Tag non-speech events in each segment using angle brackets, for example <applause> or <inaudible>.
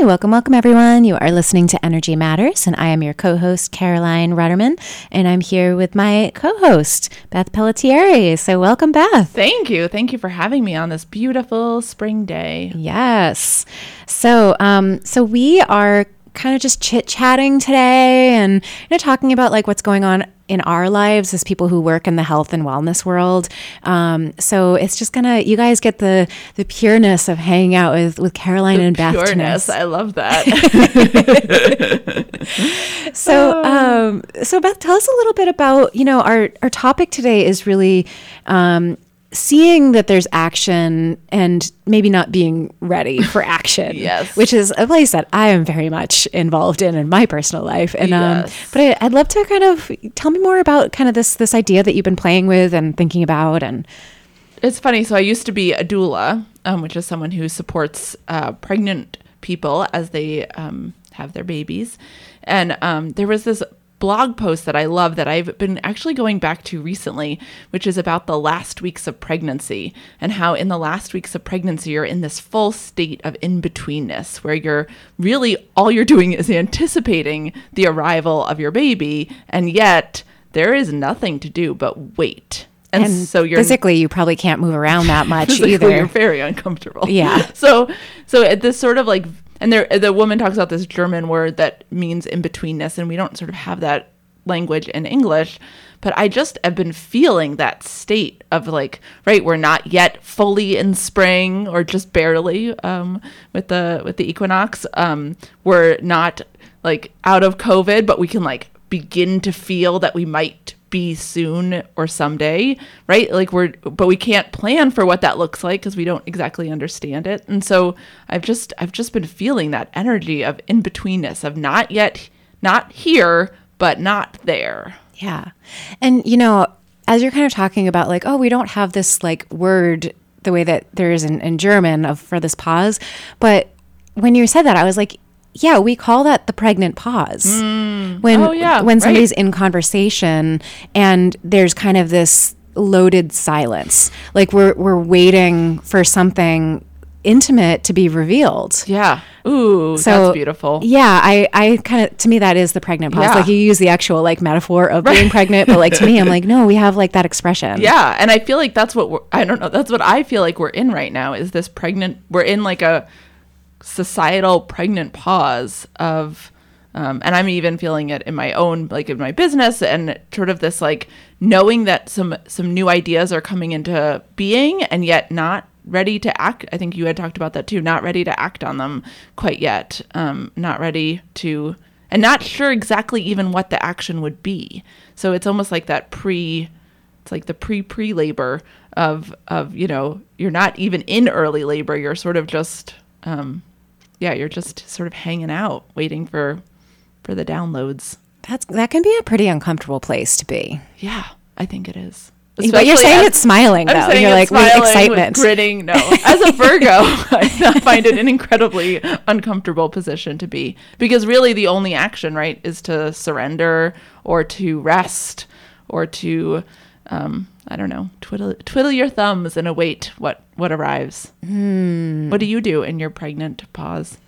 Hey, welcome, welcome everyone. You are listening to Energy Matters, and I am your co host, Caroline Ruderman, and I'm here with my co host, Beth Pellettieri. So, welcome, Beth. Thank you. Thank you for having me on this beautiful spring day. Yes. So, um, so we are kind of just chit chatting today and you know talking about like what's going on in our lives as people who work in the health and wellness world. Um, so it's just gonna you guys get the the pureness of hanging out with with Caroline the and Beth. Pureness, I love that. <laughs> <laughs> so um, so Beth, tell us a little bit about you know our our topic today is really. Um, seeing that there's action and maybe not being ready for <laughs> action. yes. Which is a place that I am very much involved in in my personal life. And yes. um but I, I'd love to kind of tell me more about kind of this this idea that you've been playing with and thinking about and it's funny. So I used to be a doula, um, which is someone who supports uh, pregnant people as they um, have their babies. And um, there was this blog post that I love that I've been actually going back to recently, which is about the last weeks of pregnancy and how in the last weeks of pregnancy you're in this full state of in betweenness where you're really all you're doing is anticipating the arrival of your baby, and yet there is nothing to do but wait. And, and, so you're physically you probably can't move around that <laughs> much either. You're very uncomfortable. Yeah. So so at this sort of like and there the woman talks about this German word that means in betweenness, and we don't sort of have that language in English. But I just have been feeling that state of like, right, we're not yet fully in spring or just barely um, with the with the equinox. Um, we're not like out of COVID, but we can like begin to feel that we might be soon or someday, right? Like we're, but we can't plan for what that looks like because we don't exactly understand it. And so I've just, I've just been feeling that energy of in betweenness, of not yet, not here, but not there. Yeah. And, you know, as you're kind of talking about like, oh, we don't have this like word the way that there is in, in German of for this pause. But when you said that, I was like, yeah, we call that the pregnant pause. Mm. When oh, yeah, when somebody's right. in conversation and there's kind of this loaded silence. Like we're we're waiting for something intimate to be revealed. Yeah. Ooh, so, that's beautiful. Yeah, I, I kind of to me that is the pregnant pause. Yeah. Like you use the actual like metaphor of right. being pregnant, but like to me, I'm <laughs> like, no, we have like that expression. Yeah, and I feel like that's what we're. I don't know. That's what I feel like we're in right now. Is this pregnant? We're in like a societal pregnant pause of um, and i'm even feeling it in my own like in my business and sort of this like knowing that some some new ideas are coming into being and yet not ready to act. I think you had talked about that too not ready to act on them quite yet um, not ready to and not sure exactly even what the action would be. So it's almost like that pre it's like the pre pre labor of of you know you're not even in early labor you're sort of just um, yeah, you're just sort of hanging out, waiting for for the downloads. That's that can be a pretty uncomfortable place to be. Yeah, I think it is. Especially but you're saying as, it's smiling though. I'm you're like with excitement, grinning. No, <laughs> as a Virgo, <laughs> I find it an incredibly uncomfortable position to be because really the only action, right, is to surrender or to rest or to um, I don't know, twiddle twiddle your thumbs and await what what arrives. Hmm. What do you do in your pregnant pause?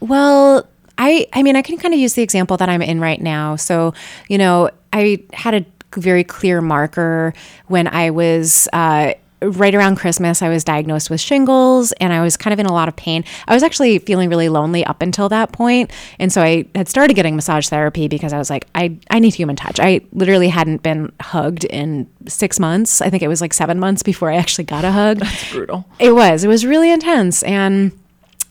Well, I I mean, I can kind of use the example that I'm in right now. So, you know, I had a very clear marker when I was uh, right around Christmas, I was diagnosed with shingles and I was kind of in a lot of pain. I was actually feeling really lonely up until that point. And so I had started getting massage therapy because I was like, I, I need human touch. I literally hadn't been hugged in six months. I think it was like seven months before I actually got a hug. That's brutal. It was. It was really intense. And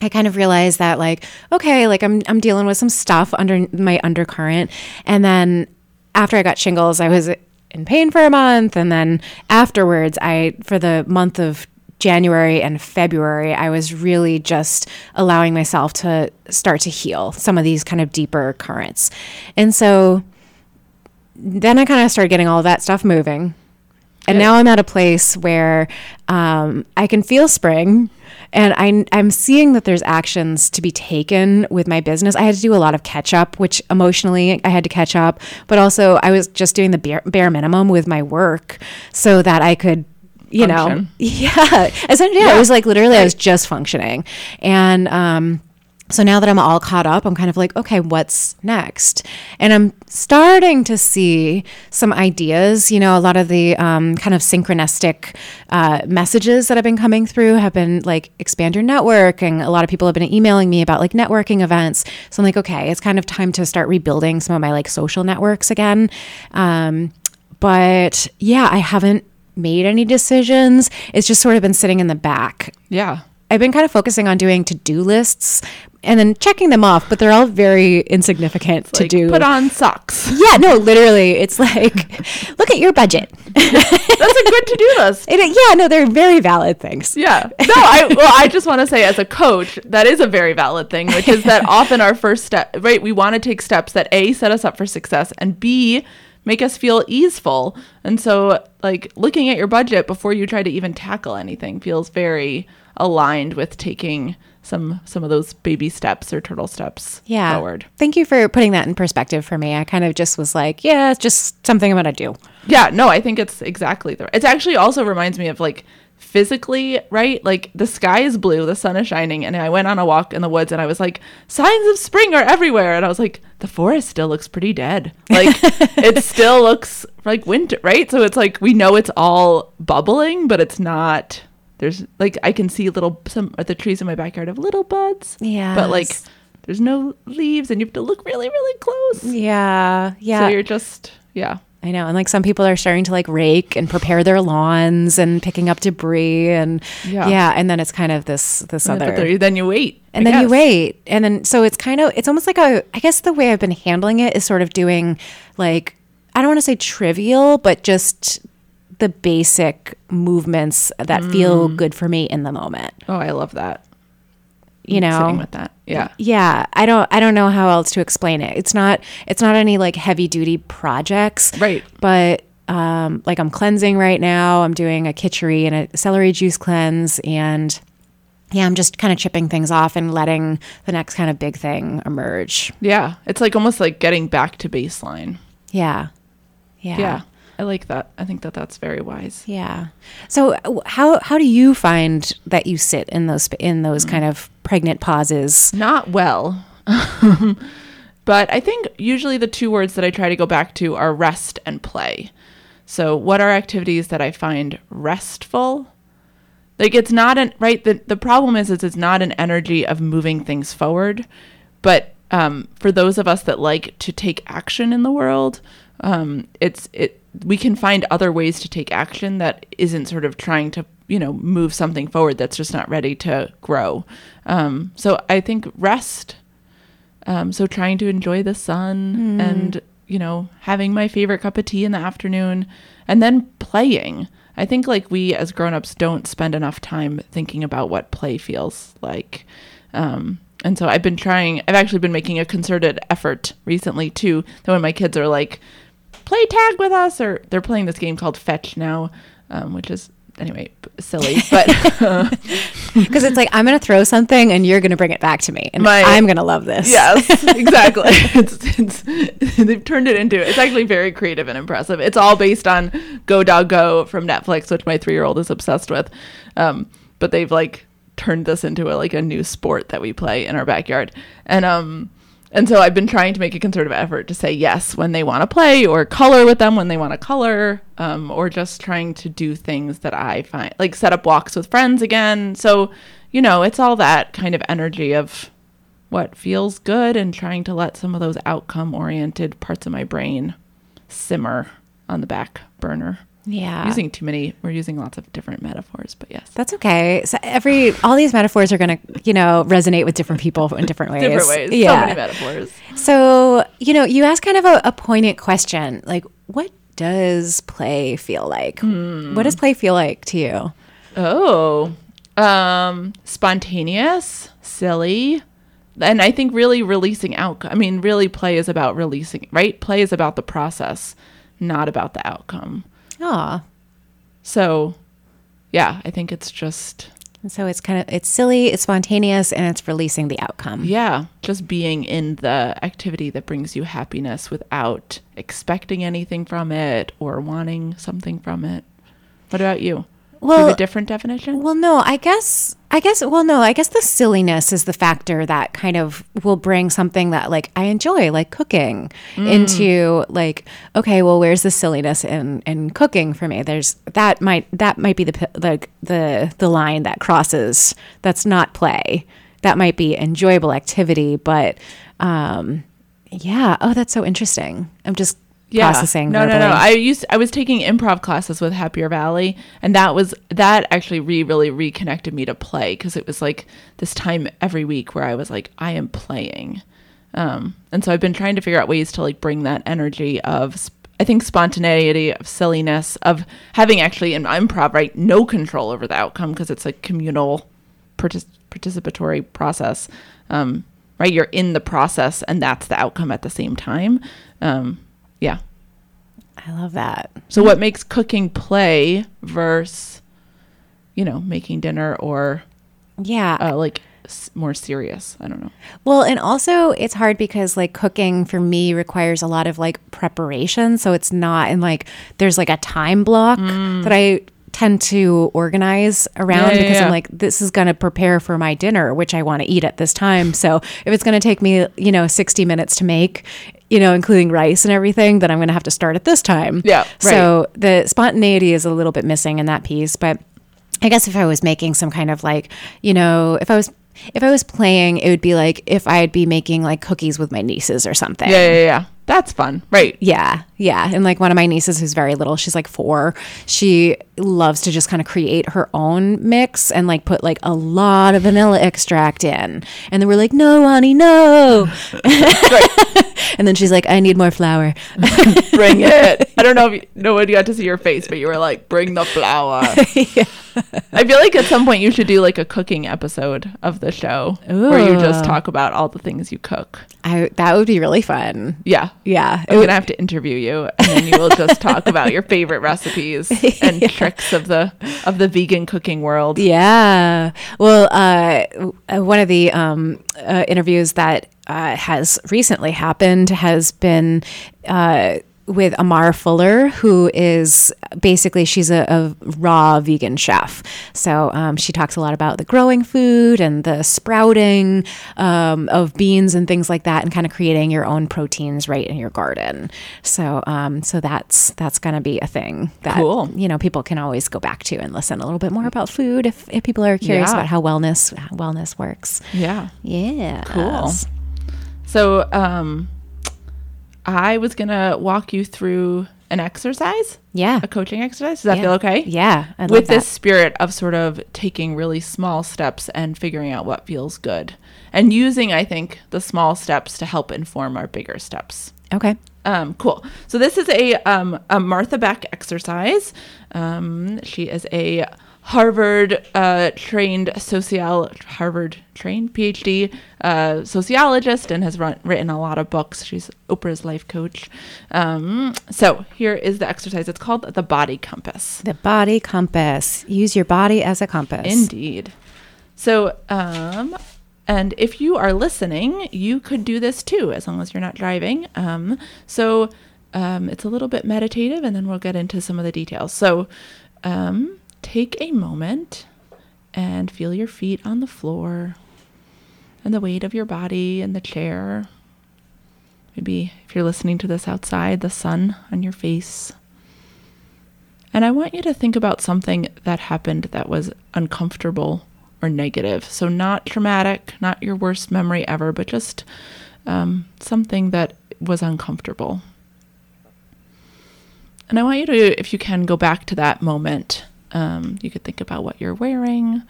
I kind of realized that like, okay, like I'm I'm dealing with some stuff under my undercurrent. And then after I got shingles, I was in pain for a month and then afterwards I for the month of January and February, I was really just allowing myself to start to heal some of these kind of deeper currents. And so then I kind of started getting all of that stuff moving. And now I'm at a place where um, I can feel spring and I, I'm seeing that there's actions to be taken with my business. I had to do a lot of catch up, which emotionally I had to catch up, but also I was just doing the bare, bare minimum with my work so that I could you Function. know <laughs> yeah essentially yeah, it was like literally i was just functioning and um so now that I'm all caught up, I'm kind of like, okay, what's next? And I'm starting to see some ideas. You know, a lot of the um, kind of synchronistic uh, messages that have been coming through have been like expand your network. And a lot of people have been emailing me about like networking events. So I'm like, okay, it's kind of time to start rebuilding some of my like social networks again. Um, but yeah, I haven't made any decisions. It's just sort of been sitting in the back. Yeah. I've been kind of focusing on doing to do lists and then checking them off, but they're all very insignificant to Like, do. Put on socks. yeah, no, literally, it's like, <laughs> look at your budget. <laughs> That's a good to do list. <laughs> It, yeah, no, they're very valid things. Yeah. No, I well, I just want to say as a coach, that is a very valid thing, which is that often our first step, right? We want to take steps that A set us up for success and B make us feel easeful. And so like looking at your budget before you try to even tackle anything feels very aligned with taking some some of those baby steps or turtle steps Yeah. forward. Thank you for putting that in perspective for me. I kind of just was like, yeah, it's just something I'm going to do. Yeah, no, I think it's exactly the. It actually also reminds me of like physically, right? Like the sky is blue, the sun is shining, and I went on a walk in the woods, and I was like, signs of spring are everywhere, and I was like, the forest still looks pretty dead. Like <laughs> it still looks like winter, right? So it's like we know it's all bubbling, but it's not. There's like I can see little some of the trees in my backyard have little buds, Yeah. but like there's no leaves, and you have to look really, really close. Yeah. Yeah. So you're just yeah. I know. And like some people are starting to like rake and prepare their lawns and picking up debris and Yeah. yeah. And then it's kind of this, this other. there- then you wait, and I then you wait and then so it's kind of it's almost like a i guess the way i've been handling it is sort of doing like i don't want to say trivial but just the basic movements that feel Mm. good for me in the moment Oh, I love that. you know Sitting with that. Yeah. yeah i don't i don't know how else to explain it it's not it's not any like heavy duty projects Right. but um like i'm cleansing right now i'm doing a kitchari and a celery juice cleanse and yeah i'm just kind of chipping things off and letting the next kind of big thing emerge Yeah. It's like almost like getting back to baseline. yeah yeah Yeah. I like that. I think that that's very wise. yeah so how how do you find that you sit in those in those kind of pregnant pauses Not well. <laughs> but I think usually the two words that I try to go back to are rest and play. So, what are activities that I find restful? Like it's not an right. The the problem is, is it's not an energy of moving things forward, but um, for those of us that like to take action in the world, um, it's it we can find other ways to take action that isn't sort of trying to you know move something forward that's just not ready to grow. Um, so I think rest. Um, so trying to enjoy the sun and you know having my favorite cup of tea in the afternoon, and then playing. I think like we as grown-ups don't spend enough time thinking about what play feels like. Um, and so I've been trying, I've actually been making a concerted effort recently too, that when my kids are like, play tag with us, or they're playing this game called Fetch now, um, which is, anyway, silly, <laughs> but because it's like i'm gonna throw something and you're gonna bring it back to me and My- i'm gonna love this yes, <laughs> exactly. it's, it's, <laughs> they've turned it into, it's actually very creative and impressive. It's all based on Go Dog Go from Netflix, which my three year old is obsessed with. Um, but they've like turned this into a, like a new sport that we play in our backyard. And, um, and so I've been trying to make a concerted effort to say yes when they want to play or color with them when they want to color, um, or just trying to do things that I find like set up walks with friends again. So, you know, it's all that kind of energy of what feels good and trying to let some of those outcome oriented parts of my brain simmer on the back burner. Yeah Using too many, we're using lots of different metaphors, but yes. That's okay. So every all these metaphors are going to, you know, resonate with different people in different ways. Different ways. So Yeah. many metaphors. So, you know, you ask kind of a, a poignant question, like what does play feel like? Hmm. What does play feel like to you? Oh, Um, spontaneous, silly, and I think really releasing out. I mean, really, play is about releasing, right? Play is about the process, not about the outcome. Aw. So, yeah, I think it's just And so it's kind of it's silly, it's spontaneous, and it's releasing the outcome. yeah, just being in the activity that brings you happiness without expecting anything from it or wanting something from it. What about you? Do you have Well- a different definition? Well, no, I guess I guess well, no, I guess the silliness is the factor that kind of will bring something that like I enjoy, like cooking, into like okay, well, where's the silliness in in cooking for me? There's that might that might be the like the the line that crosses. That's not play. That might be enjoyable activity, but um, yeah. Oh, that's so interesting. I'm just processing. No, no, no. I used I was taking improv classes with Happier Valley, and that was that actually re really reconnected me to play because it was like this time every week where I was like, I am playing, um, and so I've been trying to figure out ways to like bring that energy of. sp- I think spontaneity of silliness of having actually in improv right no control over the outcome because it's a communal partic- participatory process um, right you're in the process and that's the outcome at the same time um, yeah I love that. so what makes cooking play versus, you know, making dinner or Yeah. uh, like s- more serious? I don't know. Well, and also it's hard because like cooking for me requires a lot of like preparation. So it's not and like there's like a time block that I tend to organize around Mm. Yeah, yeah, because yeah. I'm like, this is going to prepare for my dinner, which I want to eat at this time. So if it's going to take me, you know, 60 minutes to make, you know, including rice and everything, then I'm going to have to start at this time. Yeah, Right. So the spontaneity is a little bit missing in that piece. But I guess if I was making some kind of like, you know, if I was if I was playing, it would be like if I'd be making like cookies with my nieces or something. Yeah, yeah, yeah. That's fun. Right. Yeah, yeah. And like one of my nieces who's very little, she's like four. She loves to just kind of create her own mix and like put like a lot of vanilla extract in. And then we're like, no, honey, no. <laughs> and then she's like, I need more flour. <laughs> Bring <laughs> it. I don't know if you, no one got to see your face, but you were like, bring the flour. yeah. I feel like at some point you should do like a cooking episode of the show where you just talk about all the things you cook. I that would be really fun. Yeah. Yeah. I'm gonna have to interview you, and then you will just talk about your favorite <laughs> recipes <laughs> and tricks of the of the vegan cooking world. Yeah. Well, uh, uh, one of the um, uh, interviews that uh, has recently happened has been. With Amar Fuller, who is basically she's a, a raw vegan chef. So um, she talks a lot about the growing food and the sprouting um, of beans and things like that, and kind of creating your own proteins right in your garden. So um, so that's that's gonna be a thing that Cool. you know people can always go back to and listen a little bit more about food if, if people are curious Yeah. about how wellness wellness works. Yeah. Yeah. Cool. So, um, I was gonna walk you through an exercise, Yeah. a coaching exercise. Does that Yeah. feel okay? Yeah. I love With this spirit of sort of taking really small steps and figuring out what feels good, and using, I think, the small steps to help inform our bigger steps. Okay. Um, cool. So this is a um, a Martha Beck exercise. Um, she is a Harvard uh, trained social Harvard trained PhD uh, sociologist and has run, written a lot of books. She's Oprah's life coach. Um, so here is the exercise. It's called the Body Compass. The body compass. Use your body as a compass. Indeed. So, um, and if you are listening, you could do this too, as long as you're not driving. Um, so, um, it's a little bit meditative, and then we'll get into some of the details. So, um, take a moment and feel your feet on the floor and the weight of your body in the chair. Maybe if you're listening to this outside, the sun on your face. And I want you to think about something that happened that was uncomfortable or negative. So, not traumatic, not your worst memory ever, but just um, something that was uncomfortable. And I want you to, if you can, go back to that moment. Um, you could think about what you're wearing,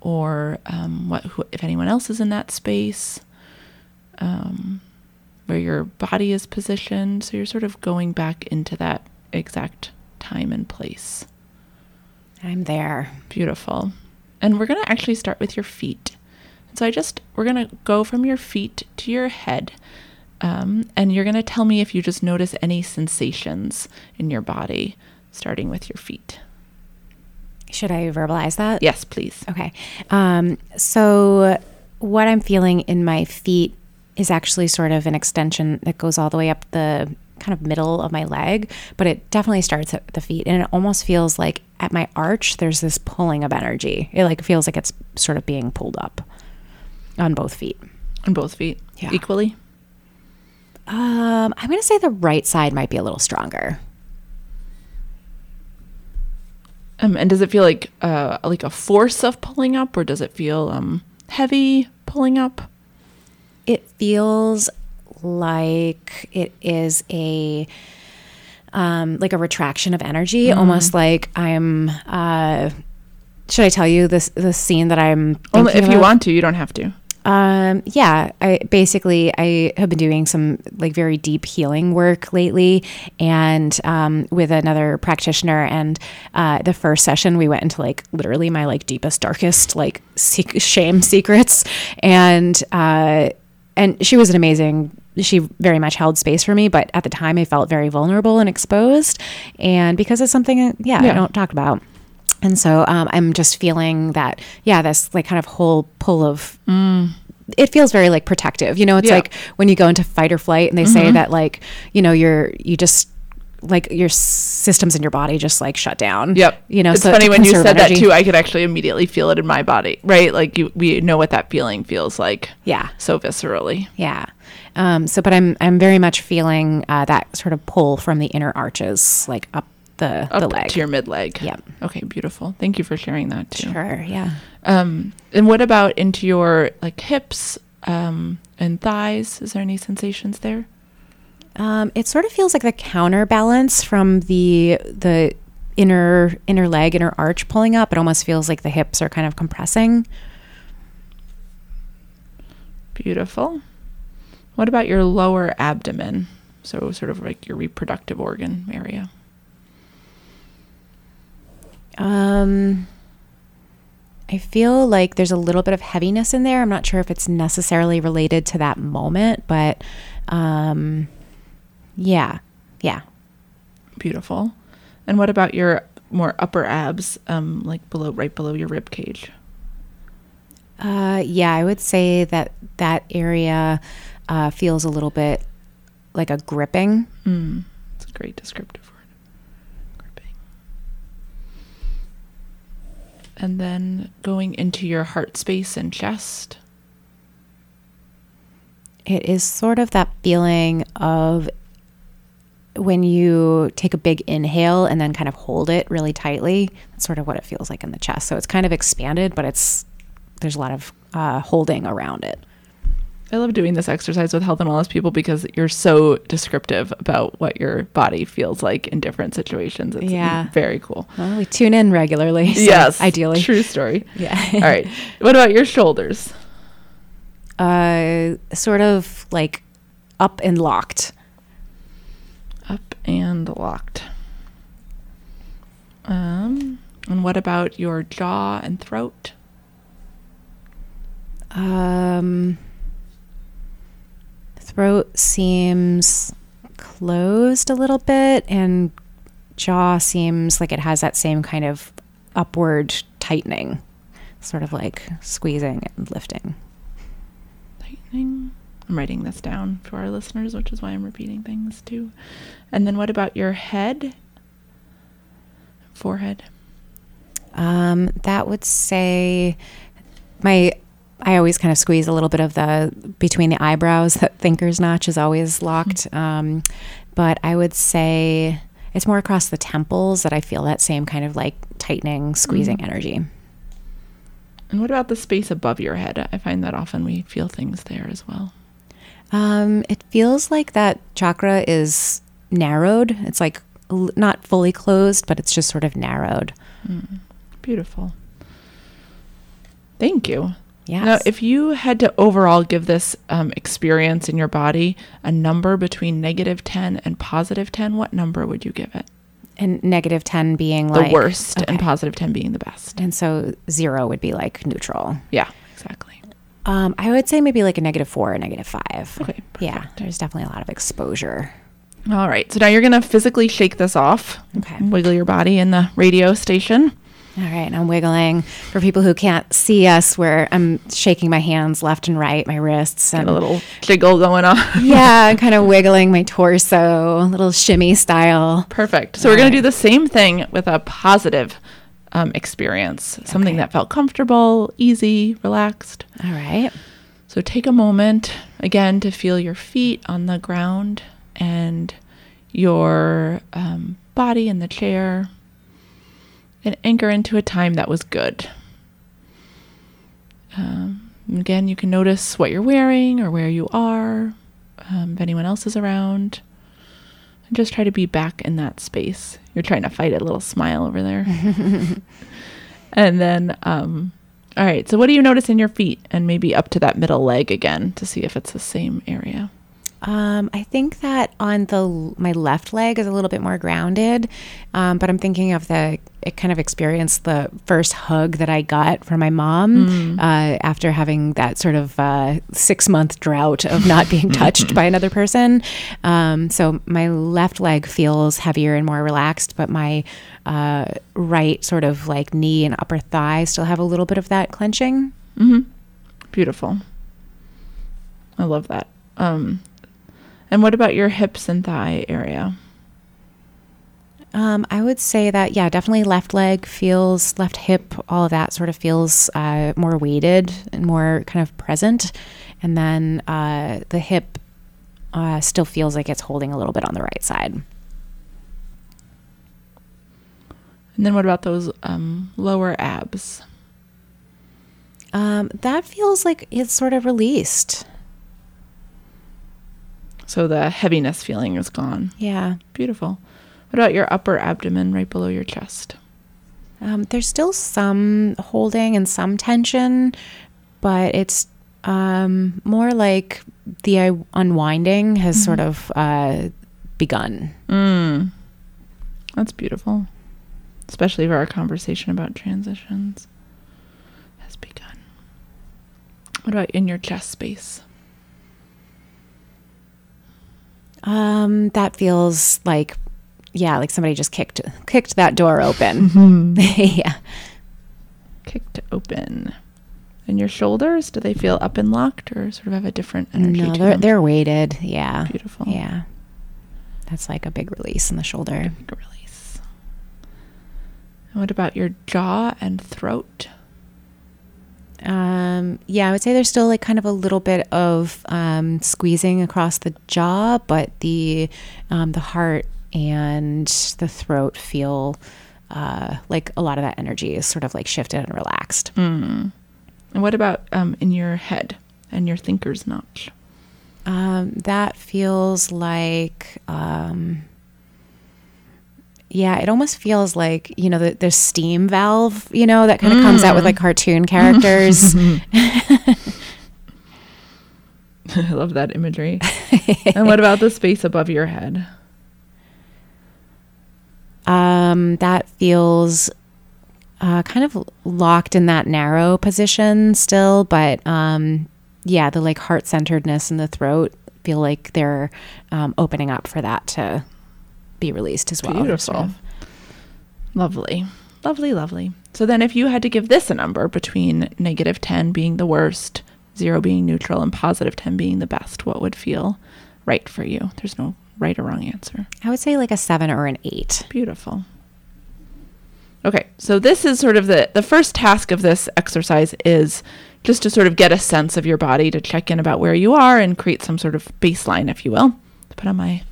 or um, what who, if anyone else is in that space, um, where your body is positioned. So you're sort of going back into that exact time and place. I'm there. Beautiful. And we're going to actually start with your feet. So I just, we're going to go from your feet to your head. Um, and you're going to tell me if you just notice any sensations in your body, starting with your feet. Should I verbalize that? Yes, please. Okay. Um, so, what I'm feeling in my feet is actually sort of an extension that goes all the way up the kind of middle of my leg, but it definitely starts at the feet. And it almost feels like at my arch, there's this pulling of energy. It like feels like it's sort of being pulled up on both feet. On both feet? Yeah. Equally? Um, I'm going to say the right side might be a little stronger. Um, and does it feel like uh, like a force of pulling up, or does it feel um, heavy pulling up? It feels like it is a um, like a retraction of energy, almost like I'm. Uh, should I tell you this the scene that I'm? Only if you want to, you don't have to. Um, yeah, I basically I have been doing some like very deep healing work lately, and um, with another practitioner. And uh, the first session, we went into like literally my like deepest, darkest like sec- shame secrets, and uh, and she was an amazing. She very much held space for me, but at the time, I felt very vulnerable and exposed, and because it's something, yeah, Yeah. I don't talk about. And so um, I'm just feeling that, yeah, this like kind of whole pull of. It feels very like protective, you know. It's Yeah. like when you go into fight or flight, and they say that like you know you're you just like your systems in your body just like shut down. Yep. You know, it's so funny when you said that too. I could actually immediately feel it in my body, right? Like you, we know what that feeling feels like. Yeah. So viscerally. Yeah. Um, so, but I'm I'm very much feeling uh, that sort of pull from the inner arches, like up the Up the leg. to your mid leg. Yep. Okay, beautiful. Thank you for sharing that too. Sure. Yeah. Um, and what about into your like hips um, and thighs? Is there any sensations there? Um, it sort of feels like the counterbalance from the the inner inner leg, inner arch pulling up. It almost feels like the hips are kind of compressing. Beautiful. What about your lower abdomen? So sort of like your reproductive organ area. Um, I feel like there's a little bit of heaviness in there. I'm not sure if it's necessarily related to that moment, but um, yeah, yeah. Beautiful. And what about your more upper abs, um, like below, right below your rib cage? Uh, yeah, I would say that that area uh, feels a little bit like a gripping. Mm, it's a great descriptive word. Gripping. And then going into your heart space and chest. It is sort of that feeling of when you take a big inhale and then kind of hold it really tightly. That's sort of what it feels like in the chest. So it's kind of expanded, but it's there's a lot of uh, holding around it. I love doing this exercise with health and wellness people because you're so descriptive about what your body feels like in different situations. It's Yeah. very cool. Well, we tune in regularly. so yes. ideally. True story. Yeah. All right. What about your shoulders? Uh, sort of like up and locked. Up and locked. Um, and what about your jaw and throat? Um, throat seems closed a little bit, and jaw seems like it has that same kind of upward tightening, sort of like squeezing and lifting. Tightening. I'm writing this down for our listeners, which is why I'm repeating things too. And then what about your head? Forehead. Um, that would say my. I always kind of squeeze a little bit of the between the eyebrows. That thinker's notch is always locked. Um, but I would say it's more across the temples that I feel that same kind of like tightening, squeezing energy. And what about the space above your head? I find that often we feel things there as well. Um, it feels like that chakra is narrowed. It's like l- not fully closed, but it's just sort of narrowed. Beautiful. Thank you. Yes. Now, if you had to overall give this um, experience in your body a number between negative 10 and positive 10, what number would you give it? And negative 10 being the like worst, and positive 10 being the best. And so zero would be like neutral. Yeah, exactly. Um, I would say maybe like a negative four or negative five. Okay, Yeah, there's definitely a lot of exposure. All right. So now you're going to physically shake this off. Okay. Wiggle your body in the radio station. All right, and I'm wiggling. For people who can't see us, where I'm shaking my hands left and right, my wrists, and A little jiggle going on. <laughs> yeah, <laughs> kind of wiggling my torso, a little shimmy style. Perfect. So we're going to do the same thing with a positive um, experience, something Okay. that felt comfortable, easy, relaxed. All right. So take a moment again to feel your feet on the ground and your um, body in the chair and anchor into a time that was good. Um, again, you can notice what you're wearing or where you are, um, if anyone else is around. And just try to be back in that space. You're trying to fight a little smile over there. <laughs> and then, um, all right. So, what do you notice in your feet, and maybe up to that middle leg again to see if it's the same area? Um, I think that on the my left leg is a little bit more grounded, um, but I'm thinking of the it kind of experienced the first hug that I got from my mom uh, after having that sort of uh, six month drought of not <laughs> being touched by another person. Um, so my left leg feels heavier and more relaxed, but my uh, right sort of like knee and upper thigh still have a little bit of that clenching. Beautiful. I love that. Um, and what about your hips and thigh area? Um, I would say that, yeah, definitely left leg feels, left hip, all of that sort of feels uh, more weighted and more kind of present. And then uh, the hip uh, still feels like it's holding a little bit on the right side. And then what about those um, lower abs? Um, that feels like it's sort of released. So the heaviness feeling is gone. Yeah. Beautiful. What about your upper abdomen right below your chest? Um, there's still some holding and some tension, but it's um, more like the unwinding has sort of uh, begun. Mm. That's beautiful. Especially for our conversation about transitions has begun. What about in your chest space? Um, that feels like, yeah, like somebody just kicked kicked that door open. <laughs> <laughs> yeah. Kicked open. And your shoulders, do they feel up and locked or sort of have a different energy No, they're them? they're weighted. Yeah. Beautiful. Yeah. That's like a big release in the shoulder. Big release. And what about your jaw and throat? Um, yeah, I would say there's still like kind of a little bit of um, squeezing across the jaw, but the um, the heart and the throat feel uh, like a lot of that energy is sort of like shifted and relaxed. Mm. And what about um, in your head and your thinker's notch? Um, that feels like, um, yeah, it almost feels like, you know, the, the steam valve, you know, that kind of comes out with like cartoon characters. <laughs> I love that imagery. <laughs> and what about the space above your head? um, that feels uh, kind of locked in that narrow position still, but um, yeah, the like heart centeredness in the throat feel like they're um, opening up for that to be released as well. Beautiful. Lovely. Lovely, lovely. So then if you had to give this a number between negative 10 being the worst, 0 being neutral, and positive 10 being the best, what would feel right for you? There's no right or wrong answer. I would say like a seven or an eight. Beautiful. Okay, so this is sort of the the first task of this exercise is just to sort of get a sense of your body to check in about where you are and create some sort of baseline, if you will. To put on my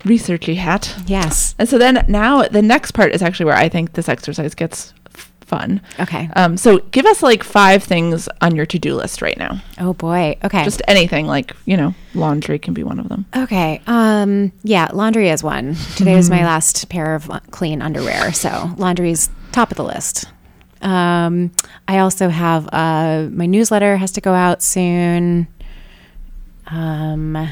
researchy hat. Yes. And so then now the next part is actually where I think this exercise gets f- fun. Okay. Um, so give us like five things on your to do list right now. Oh boy. Okay. Just anything like, you know, laundry can be one of them. okay. Um yeah, laundry is one. Today was my last pair of clean underwear, so laundry's top of the list. Um I also have uh my newsletter has to go out soon. Um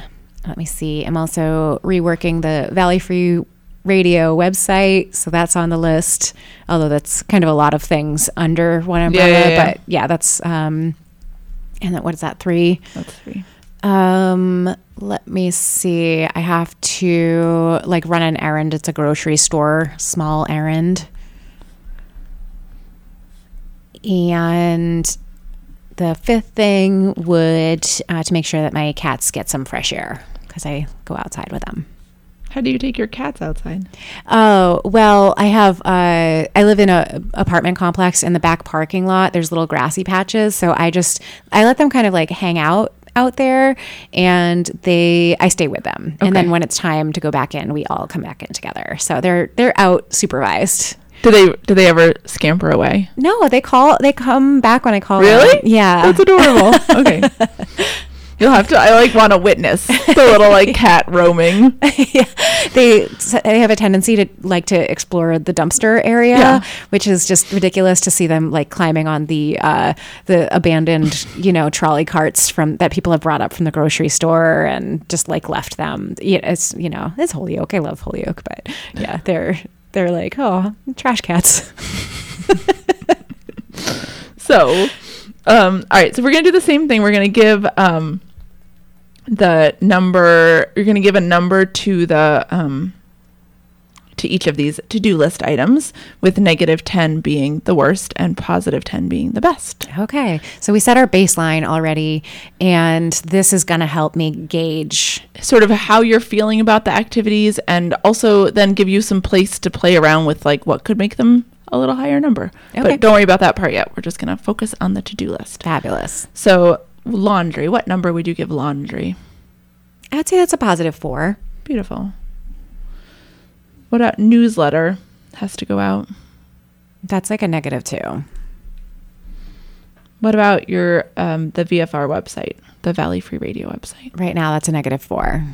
let me see. I'm also reworking the Valley Free Radio website, so that's on the list. Although that's kind of a lot of things under one umbrella, yeah, yeah. but yeah, that's um, and then what is that three? That's three. Um, let me see. I have to like run an errand. It's a grocery store, small errand. And the fifth thing would uh, to make sure that my cats get some fresh air because I go outside with them. How do you take your cats outside? Oh well, I have. Uh, I live in a apartment complex. In the back parking lot, there's little grassy patches, so I just I let them kind of like hang out out there, and they I stay with them, and then when it's time to go back in, we all come back in together. So they're they're out supervised. Do they do they ever scamper away? No, they call. They come back when I call. Really? Them. Yeah, That's adorable. <laughs> okay. You'll have to. I like want to witness the little like <laughs> cat roaming. yeah. They they have a tendency to like to explore the dumpster area, Yeah. which is just ridiculous to see them like climbing on the uh, the abandoned you know trolley carts from that people have brought up from the grocery store and just like left them. It's you know it's Holyoke. I love Holyoke, but yeah, they're they're like oh trash cats. So, um, all right. So we're gonna do the same thing. We're gonna give um, the number. You're gonna give a number to the um, to each of these to-do list items, with negative ten being the worst and positive ten being the best. Okay, so we set our baseline already, and this is going to help me gauge Sort of how you're feeling about the activities, and also then give you some place to play around with, like what could make them a little higher number. Okay. But don't worry about that part yet. We're just gonna focus on the to-do list. fabulous. So laundry. What number would you give laundry? I'd say that's a positive four. Beautiful. What about newsletter? Has to go out. That's like a negative two. What about your um, the VFR website, the Valley Free Radio website? Right now, that's a negative four.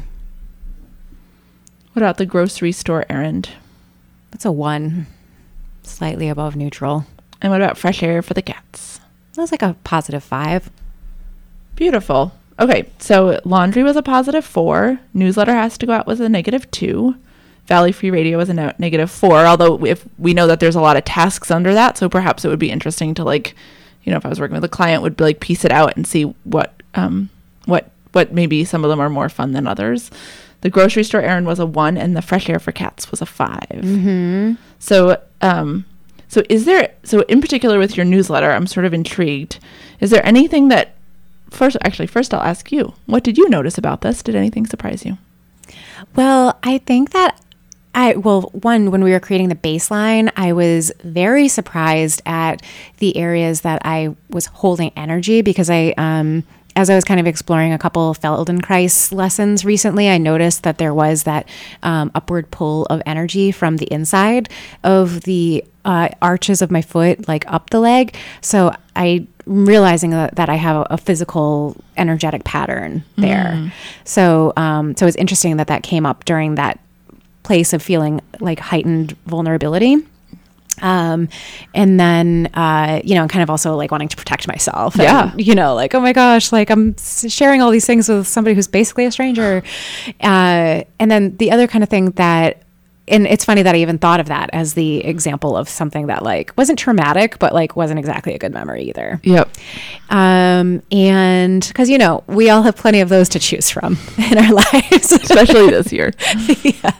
What about the grocery store errand? That's a one, slightly above neutral. And what about fresh air for the cats? That's like a positive five. Beautiful. Okay, so laundry was a positive four. Newsletter has to go out was a negative two. Valley Free Radio was a no- negative four. Although if we know that there's a lot of tasks under that, so perhaps it would be interesting to like, you know, if I was working with a client, would be like piece it out and see what um what what maybe some of them are more fun than others. The grocery store errand was a one, and the fresh air for cats was a 5 Mm-hmm. So um so is there so in particular with your newsletter, I'm sort of intrigued. Is there anything that first actually first I'll ask you. What did you notice about this? Did anything surprise you? Well, I think that I, well, one, when we were creating the baseline, I was very surprised at the areas that I was holding energy because I, um, as I was kind of exploring a couple Feldenkrais lessons recently, I noticed that there was that um, upward pull of energy from the inside of the uh, arches of my foot, like up the leg. So I realizing that, that I have a, physical energetic pattern there. So um, so it's interesting that that came up during that place of feeling like heightened vulnerability. Um, and then, uh, you know, kind of also like wanting to protect myself. and, Yeah. you know, like, oh my gosh, like I'm sharing all these things with somebody who's basically a stranger. Uh, and then the other kind of thing that, and it's funny that I even thought of that as the example of something that like wasn't traumatic, but like wasn't exactly a good memory either. Yep. Um, and because, you know, we all have plenty of those to choose from <laughs> in our lives. Especially this year. <laughs> yeah.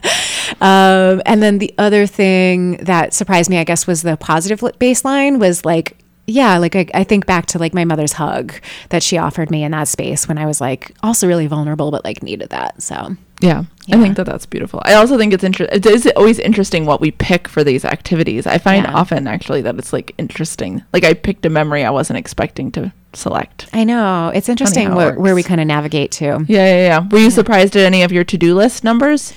Um, and then the other thing that surprised me, I guess, was the positive baseline was like, yeah, like I, I think back to like my mother's hug that she offered me in that space when I was like also really vulnerable, but like needed that. So Yeah, Yeah. I think that that's beautiful. I also think it's interesting. It is always interesting what we pick for these activities. I find Yeah. often actually that it's like interesting. Like I picked a memory I wasn't expecting to select. I know it's interesting it where, where we kind of navigate to. Yeah, yeah, yeah. Were you surprised at any of your to-do list numbers?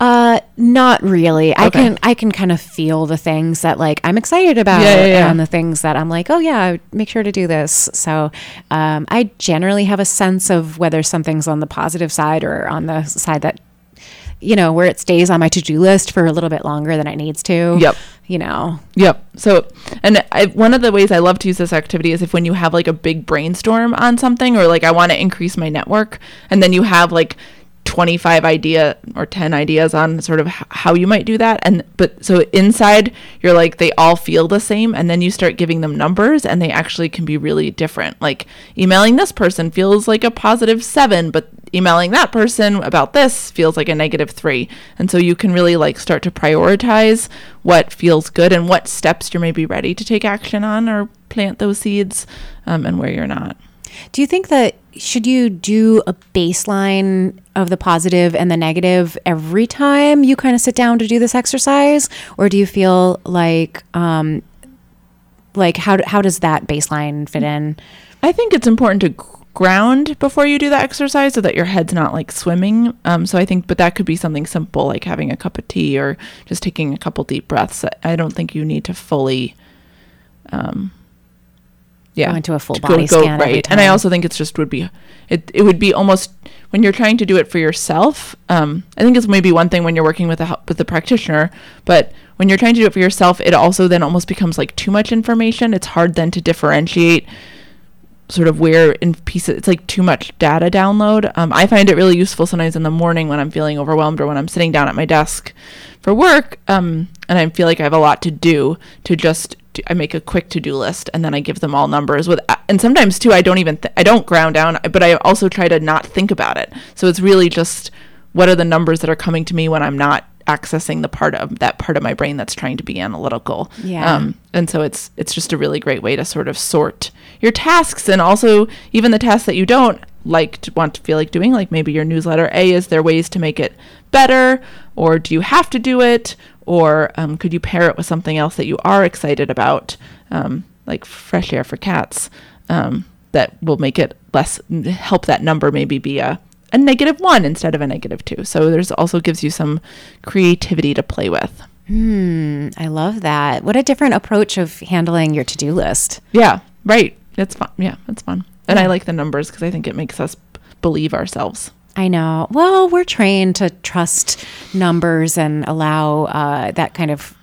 Uh, not really. I can I can kind of feel the things that like I'm excited about, Yeah, yeah, yeah. and the things that I'm like, oh yeah, make sure to do this. So, um, I generally have a sense of whether something's on the positive side or on the side that, you know, where it stays on my to do list for a little bit longer than it needs to. Yep. You know. Yep. So, and I, one of the ways I love to use this activity is if when you have like a big brainstorm on something, or like I want to increase my network, and then you have like 25 idea or 10 ideas on sort of how you might do that and but so inside you're like they all feel the same and then you start giving them numbers and they actually can be really different. Like emailing this person feels like a positive 7 but emailing that person about this feels like a negative 3 and so you can really like start to prioritize what feels good and what steps you're maybe ready to take action on or plant those seeds um, and where you're not Do you think that should you do a baseline of the positive and the negative every time you kind of sit down to do this exercise, or do you feel like um, like how how does that baseline fit in? I think it's important to ground before you do the exercise so that your head's not like swimming. Um, so I think, but that could be something simple like having a cup of tea or just taking a couple deep breaths. I don't think you need to fully, um, yeah, Go into a full to body scan every And I also think it's just would be, it it would be almost when you're trying to do it for yourself. Um, I think it's maybe one thing when you're working with a with a practitioner, but when you're trying to do it for yourself, it also then almost becomes like too much information. It's hard then to differentiate sort of where in pieces it's like too much data download um, i find it really useful sometimes in the morning when i'm feeling overwhelmed or when i'm sitting down at my desk for work um, and i feel like i have a lot to do to just do, i make a quick to-do list and then i give them all numbers with and sometimes too i don't even th- i don't ground down but i also try to not think about it so it's really just what are the numbers that are coming to me when i'm not accessing the part of that part of my brain that's trying to be analytical Yeah. um, and so it's it's just a really great way to sort of sort your tasks and also even the tasks that you don't like to want to feel like doing like maybe your newsletter a is there ways to make it better or do you have to do it or um, could you pair it with something else that you are excited about um, like fresh air for cats um, that will make it less help that number maybe be a a negative one instead of a negative two so there's also gives you some creativity to play with Hmm, I love that. What a different approach of handling your to-do list. Yeah, right. It's fun. Yeah, it's fun. And I like the numbers because I think it makes us believe ourselves. I know. Well, we're trained to trust numbers and allow uh, that kind of,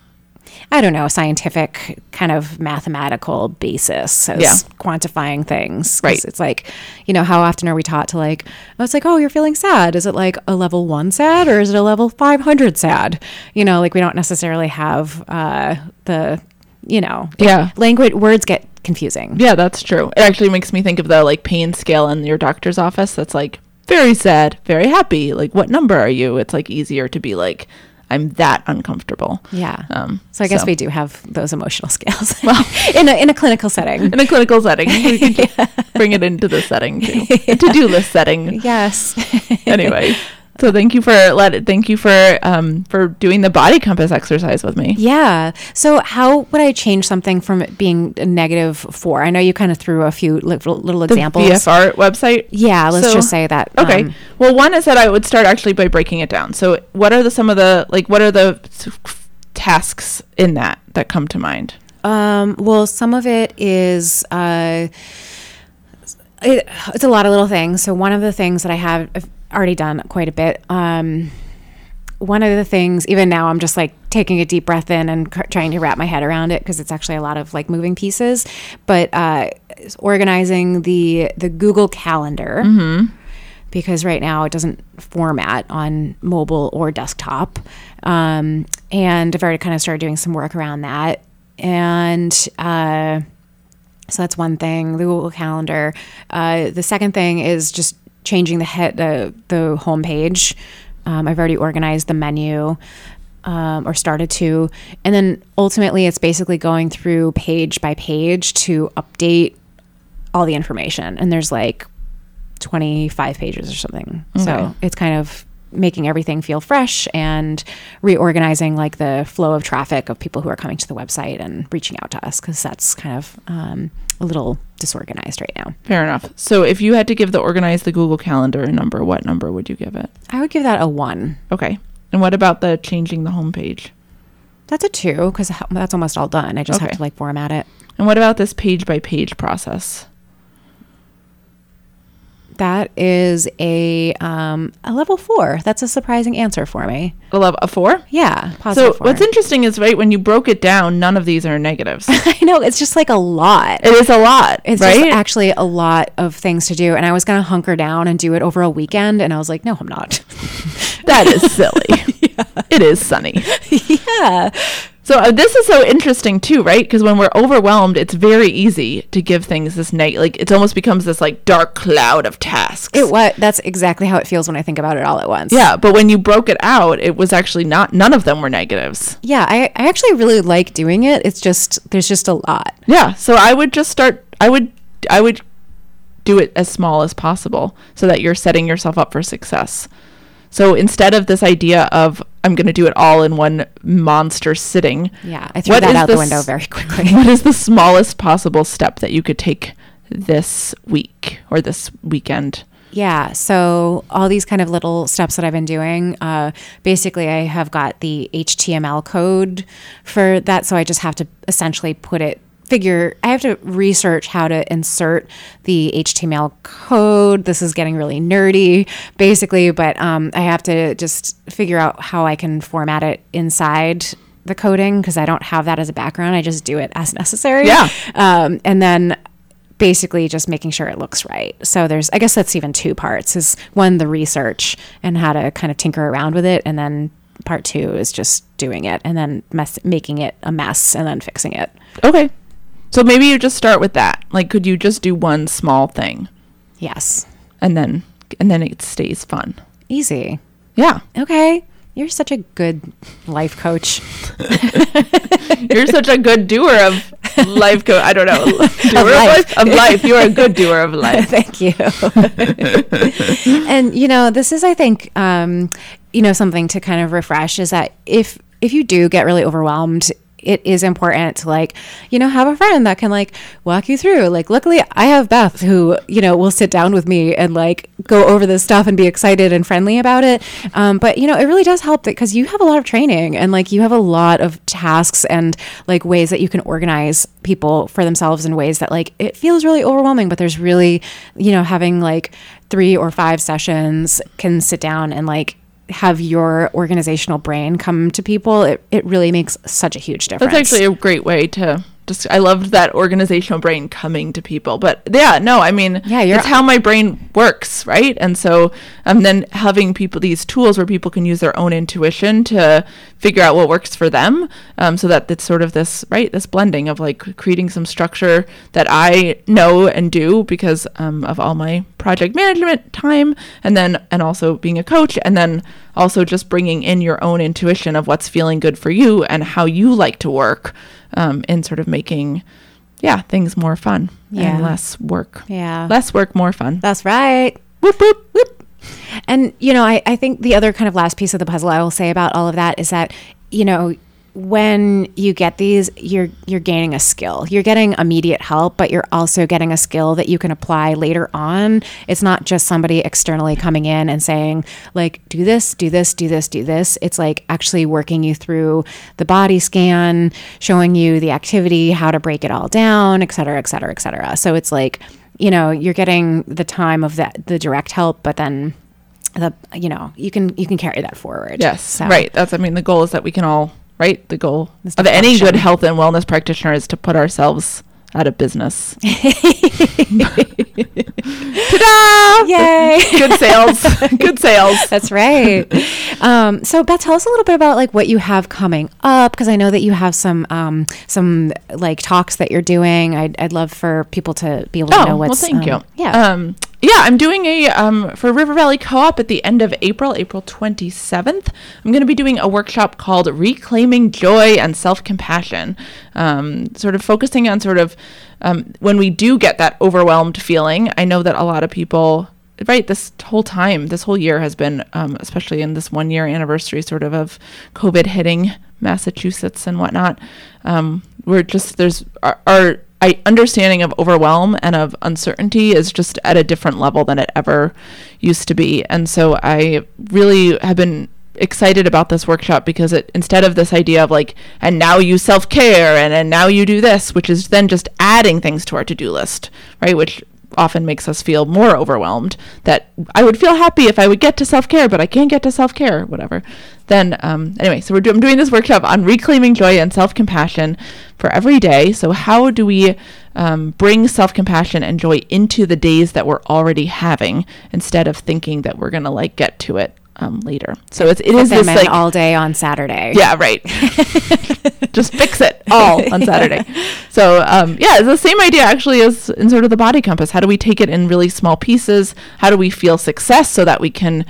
I don't know, scientific kind of mathematical basis as Yeah. quantifying things. Right. It's like, you know, how often are we taught to like, oh, it's like, oh, you're feeling sad. Is it like a level one sad or is it a level 500 sad? You know, like we don't necessarily have uh, the, you know, Yeah. language, words get confusing. Yeah, that's true. It actually makes me think of the like pain scale in your doctor's office. That's like very sad, very happy. Like, what number are you? It's like easier to be like, I'm that uncomfortable. Yeah. Um, so I guess so- we do have those emotional <laughs> scales Well, <laughs> in, a, in a clinical setting. In a clinical setting, we could <laughs> just bring it into the setting too. A to-do list setting. Yes. Anyway, so thank you for let thank you for um for doing the body compass exercise with me. yeah. So how would I change something from it being a negative four? I know you kind of threw a few little, little The examples. VFR website. Yeah, let's So- just say that. Okay. um, well, one is that I would start actually by breaking it down. So, what are the some of the like what are the tasks in that that come to mind? Um, well, some of it is uh, it, it's a lot of little things. So one of the things that I have already done quite a bit. Um, one of the things, even now, I'm just like taking a deep breath in and trying to wrap my head around it because it's actually a lot of like moving pieces. But uh, organizing the the Google Calendar because right now it doesn't format on mobile or desktop. Um, and I've already kind of started doing some work around that. And uh, so that's one thing, the Google Calendar. Uh, the second thing is just changing the head, the the homepage. Um, I've already organized the menu. Um, or started to, and then ultimately it's basically going through page by page to update all the information. And there's like 25 pages or something. Okay. So it's kind of making everything feel fresh and reorganizing like the flow of traffic of people who are coming to the website and reaching out to us because that's kind of um, a little disorganized right now. Fair enough. So, if you had to give the organize the Google Calendar a number, what number would you give it? I would give that a one. Okay. And what about the changing the homepage? That's a two because that's almost all done. I just have to like format it. And what about this page by page process? That is a um, a level four. That's a surprising answer for me. A level a four. Yeah, So four. what's interesting is right when you broke it down, none of these are negatives. <laughs> I know it's just like a lot. it is a lot, It's right? just actually a lot of things to do, and I was gonna hunker down and do it over a weekend, and I was like, no, I'm not. that is silly. <laughs> It is sunny. <laughs> yeah, So uh, this is so interesting too, right? Because when we're overwhelmed, it's very easy to give things this night. Like it almost becomes this like dark cloud of tasks. it what? That's exactly how it feels when I think about it all at once. yeah, but when you broke it out, it was actually not. None of them were negatives. yeah. I, I actually really like doing it. It's just there's just a lot. Yeah. So I would just start. I would. I would do it as small as possible so that you're setting yourself up for success. So instead of this idea of I'm going to do it all in one monster sitting, Yeah, I threw that out the the window very quickly. <laughs> what is the smallest possible step that you could take this week or this weekend? Yeah. So all these kind of little steps that I've been doing, uh, basically, I have got the HTML code for that. So I just have to essentially put it. Figure I have to research how to insert the HTML code. This is getting really nerdy, basically, but um, I have to just figure out how I can format it inside the coding because I don't have that as a background. I just do it as necessary. Yeah. Um, and then basically just making sure it looks right. So there's, I guess that's even two parts is one, the research and how to kind of tinker around with it. And then part two is just doing it and then mess, making it a mess and then fixing it. Okay. So maybe you just start with that. Like could you just do one small thing Yes. and then and then it stays fun. Easy. Yeah. Okay. You're such a good life coach. <laughs> <laughs> You're such a good doer of life coach. I don't know. <laughs> Doer of life. life. Of life. You're a good doer of life. Thank you. and you know, this is, I think, um, you know, something to kind of refresh is that if if you do get really overwhelmed, it is important to like, you know, have a friend that can like walk you through. Like, luckily, I have Beth who you know will sit down with me and like go over this stuff and be excited and friendly about it. Um, but you know, it really does help that because you have a lot of training and like you have a lot of tasks and like ways that you can organize people for themselves in ways that like it feels really overwhelming but there's really you know having like three or five sessions can sit down and like have your organizational brain come to people it, it really makes such a huge difference That's actually a great way to just I loved that organizational brain coming to people. But yeah, no, I mean Yeah, you're- it's how my brain works, right? And so and then having people these tools where people can use their own intuition to figure out what works for them. Um so that it's sort of this right, this blending of like creating some structure that I know and do because um of all my project management time and then and also being a coach and then also just bringing in your own intuition of what's feeling good for you and how you like to work um, and sort of making yeah things more fun Yeah. and less work yeah less work more fun that's right whoop, whoop, whoop. And you know, I, I think the other kind of last piece of the puzzle I will say about all of that is that, you know, when you get these, you're you're gaining a skill. You're getting immediate help, but you're also getting a skill that you can apply later on. It's not just somebody externally coming in and saying, like, do this, do this, do this, do this. It's like actually working you through the body scan, showing you the activity, how to break it all down, et cetera, et cetera, et cetera. So it's like, you know, you're getting the time of that the direct help, but then the you know you can you can carry that forward. Yes So- right. That's i mean the goal is that we can all right? The goal of any good health and wellness practitioner is to put ourselves out of business. <laughs> Ta-da! Yay! <laughs> Good sales. Good sales. <laughs> That's right. Um, so beth tell us a little bit about like what you have coming up because i know that you have some um, some like talks that you're doing. I'd, I'd love for people to be able to know what's Oh, well, thank um, you. yeah. Um, yeah, I'm doing a um, for River Valley Co-op at the end of April, April 27th. I'm going to be doing a workshop called Reclaiming Joy and Self-Compassion, um, sort of focusing on sort of um, when we do get that overwhelmed feeling. I know that a lot of people. Right, this whole time, this whole year has been, um, especially in this one year anniversary, sort of of COVID hitting Massachusetts and whatnot. Um, we're just there's our, our I, understanding of overwhelm and of uncertainty is just at a different level than it ever used to be. And so I really have been excited about this workshop because it instead of this idea of like and now you self-care and and now you do this which is then just adding things to our to-do list right which often makes us feel more overwhelmed that i would feel happy if i would get to self-care but i can't get to self-care whatever. Then um, anyway so we're do- i'm doing this workshop on reclaiming joy and self-compassion for every day. So how do we um, bring self-compassion and joy into the days that we're already having instead of thinking that we're gonna like get to it um, later so it's it is this like all day on Saturday. yeah, right. <laughs> Just fix it <laughs> all on Saturday. <laughs> So, um, yeah, it's the same idea actually as in sort of the body compass. How do we take it in really small pieces? How do we feel success so that we can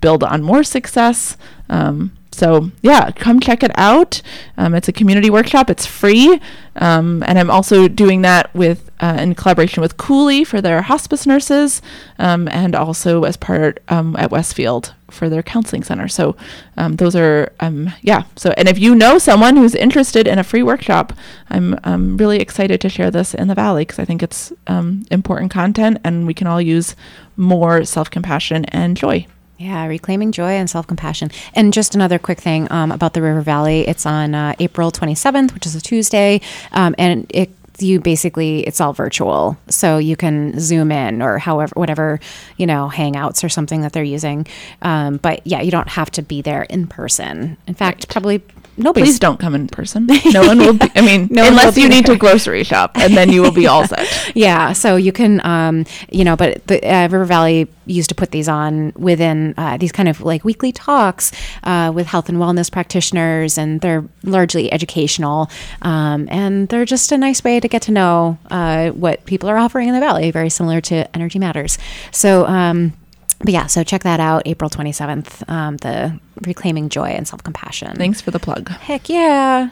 build on more success? Um, so, yeah, come check it out. Um, it's a community workshop. It's free, um, and I'm also doing that with uh, in collaboration with Cooley for their hospice nurses, um, and also as part um, at Westfield for their counseling center. So um, those are um, yeah. So and if you know someone who's interested in a free workshop, I'm I'm really excited to share this in the Valley because I think it's um, important content, and we can all use more self compassion and joy. Yeah, reclaiming joy and self compassion. And just another quick thing um, about the River Valley. It's on uh, April 27th, which is a Tuesday, um, and it you basically it's all virtual so you can zoom in or however whatever you know hangouts or something that they're using um, but yeah you don't have to be there in person in fact probably nobody Please don't come in person. No one will. Be, I <laughs> mean, No unless you need there. to grocery shop, and then you will be all set. <laughs> Yeah, so you can, um, you know, but the uh, River Valley used to put these on within uh, these kind of like weekly talks uh, with health and wellness practitioners, and they're largely educational, um, and they're just a nice way to get to know uh, what people are offering in the Valley, very similar to Energy Matters. So. Um, but yeah, so check that out, April 27th, um, the Reclaiming Joy and Self Compassion. Thanks for the plug. Heck yeah.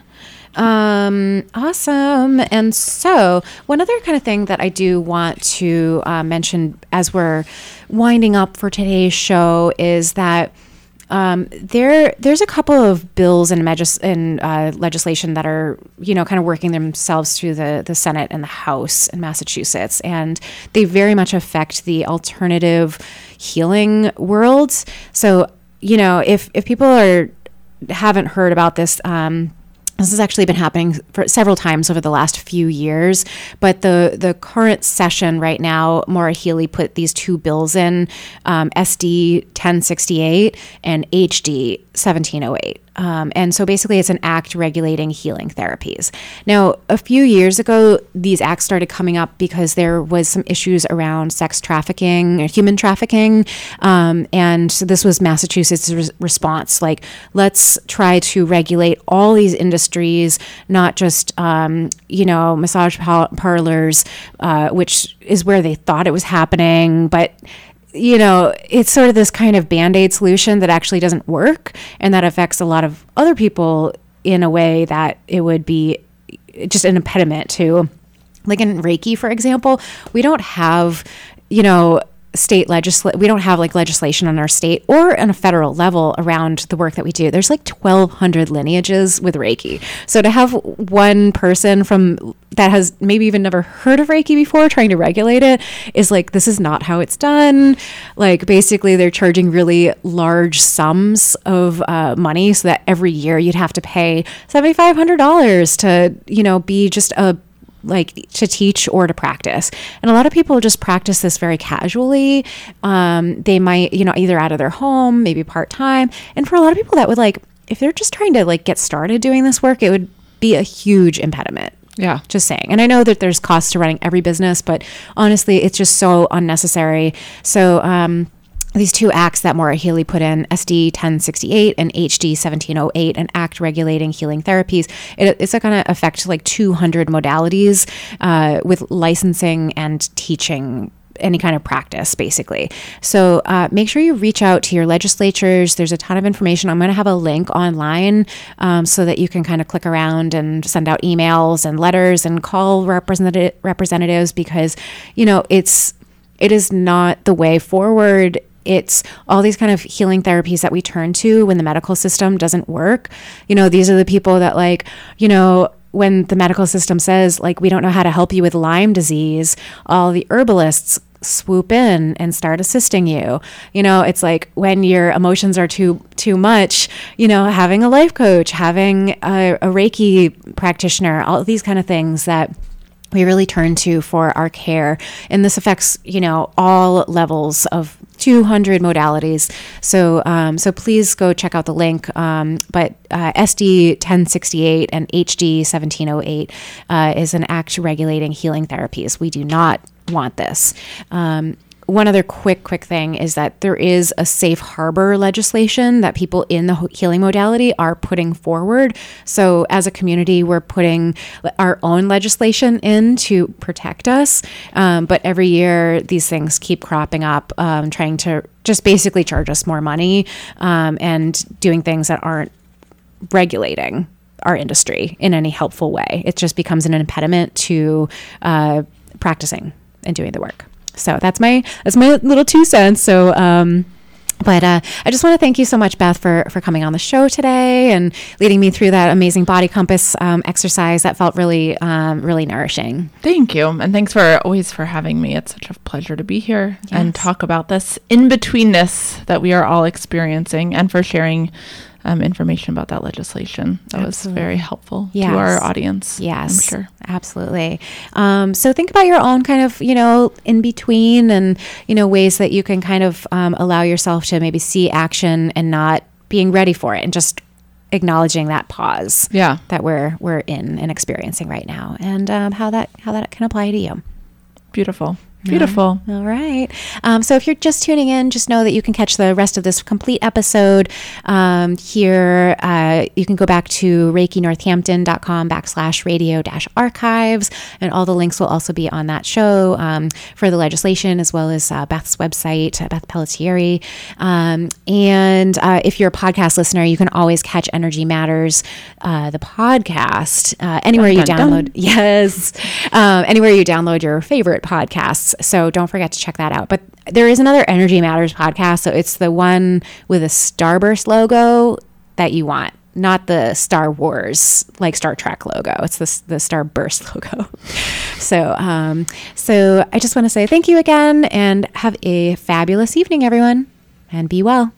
Um, awesome. And so, one other kind of thing that I do want to uh, mention as we're winding up for today's show is that um, there there's a couple of bills and, magis- and uh, legislation that are you know kind of working themselves through the the Senate and the House in Massachusetts, and they very much affect the alternative healing worlds. So you know if if people are haven't heard about this. Um, this has actually been happening for several times over the last few years, but the the current session right now, Maura Healey put these two bills in, um, SD 1068 and HD 1708. Um, and so basically, it's an act regulating healing therapies. Now, a few years ago, these acts started coming up because there was some issues around sex trafficking or human trafficking, um, and so this was Massachusetts' res- response. Like, let's try to regulate all these industries, not just um, you know massage par- parlors, uh, which is where they thought it was happening, but you know, it's sort of this kind of band aid solution that actually doesn't work and that affects a lot of other people in a way that it would be just an impediment to. Like in Reiki, for example, we don't have, you know, state legisl we don't have like legislation on our state or on a federal level around the work that we do. There's like 1200 lineages with reiki. So to have one person from that has maybe even never heard of reiki before trying to regulate it is like this is not how it's done. Like basically they're charging really large sums of uh, money so that every year you'd have to pay $7500 to you know be just a like to teach or to practice. And a lot of people just practice this very casually. Um, they might, you know, either out of their home, maybe part time. And for a lot of people, that would like, if they're just trying to like get started doing this work, it would be a huge impediment. Yeah. Just saying. And I know that there's costs to running every business, but honestly, it's just so unnecessary. So, um, these two acts that Maura Healey put in, SD 1068 and HD 1708, an act regulating healing therapies. It, it's going to affect like 200 modalities uh, with licensing and teaching any kind of practice, basically. So uh, make sure you reach out to your legislatures. There's a ton of information. I'm going to have a link online um, so that you can kind of click around and send out emails and letters and call representative representatives because you know it's it is not the way forward it's all these kind of healing therapies that we turn to when the medical system doesn't work. You know, these are the people that, like, you know, when the medical system says, like, we don't know how to help you with Lyme disease, all the herbalists swoop in and start assisting you. You know, it's like when your emotions are too too much, you know, having a life coach, having a, a Reiki practitioner, all these kind of things that we really turn to for our care. And this affects, you know, all levels of 200 modalities. So, um, so please go check out the link. Um, but uh, SD 1068 and HD 1708 uh, is an act regulating healing therapies. We do not want this. Um, one other quick, quick thing is that there is a safe harbor legislation that people in the healing modality are putting forward. So, as a community, we're putting our own legislation in to protect us. Um, but every year, these things keep cropping up, um, trying to just basically charge us more money um, and doing things that aren't regulating our industry in any helpful way. It just becomes an impediment to uh, practicing and doing the work. So that's my that's my little two cents. So um, but uh, I just want to thank you so much, Beth, for for coming on the show today and leading me through that amazing body compass um, exercise that felt really um, really nourishing. Thank you, and thanks for always for having me. It's such a pleasure to be here yes. and talk about this in betweenness that we are all experiencing, and for sharing um, information about that legislation. That absolutely. was very helpful yes. to our audience. Yes, I'm sure. Absolutely. Um, so think about your own kind of, you know, in between and, you know, ways that you can kind of um, allow yourself to maybe see action and not being ready for it and just acknowledging that pause yeah that we're we're in and experiencing right now and um, how that how that can apply to you beautiful Beautiful. All right. Um, so if you're just tuning in, just know that you can catch the rest of this complete episode um, here. Uh, you can go back to reikinorthampton.com backslash radio dash archives, and all the links will also be on that show um, for the legislation as well as uh, Beth's website, uh, Beth Pellettieri. Um, and uh, if you're a podcast listener, you can always catch Energy Matters, uh, the podcast, uh, anywhere dun, dun, you download. Dun. <laughs> Yes. Um, anywhere you download your favorite podcasts. So don't forget to check that out. But there is another Energy Matters podcast. So it's the one with a Starburst logo that you want not the Star Wars like Star Trek logo. It's the the Starburst <laughs> logo. so um, so I just want to say thank you again and have a fabulous evening, everyone, and be well.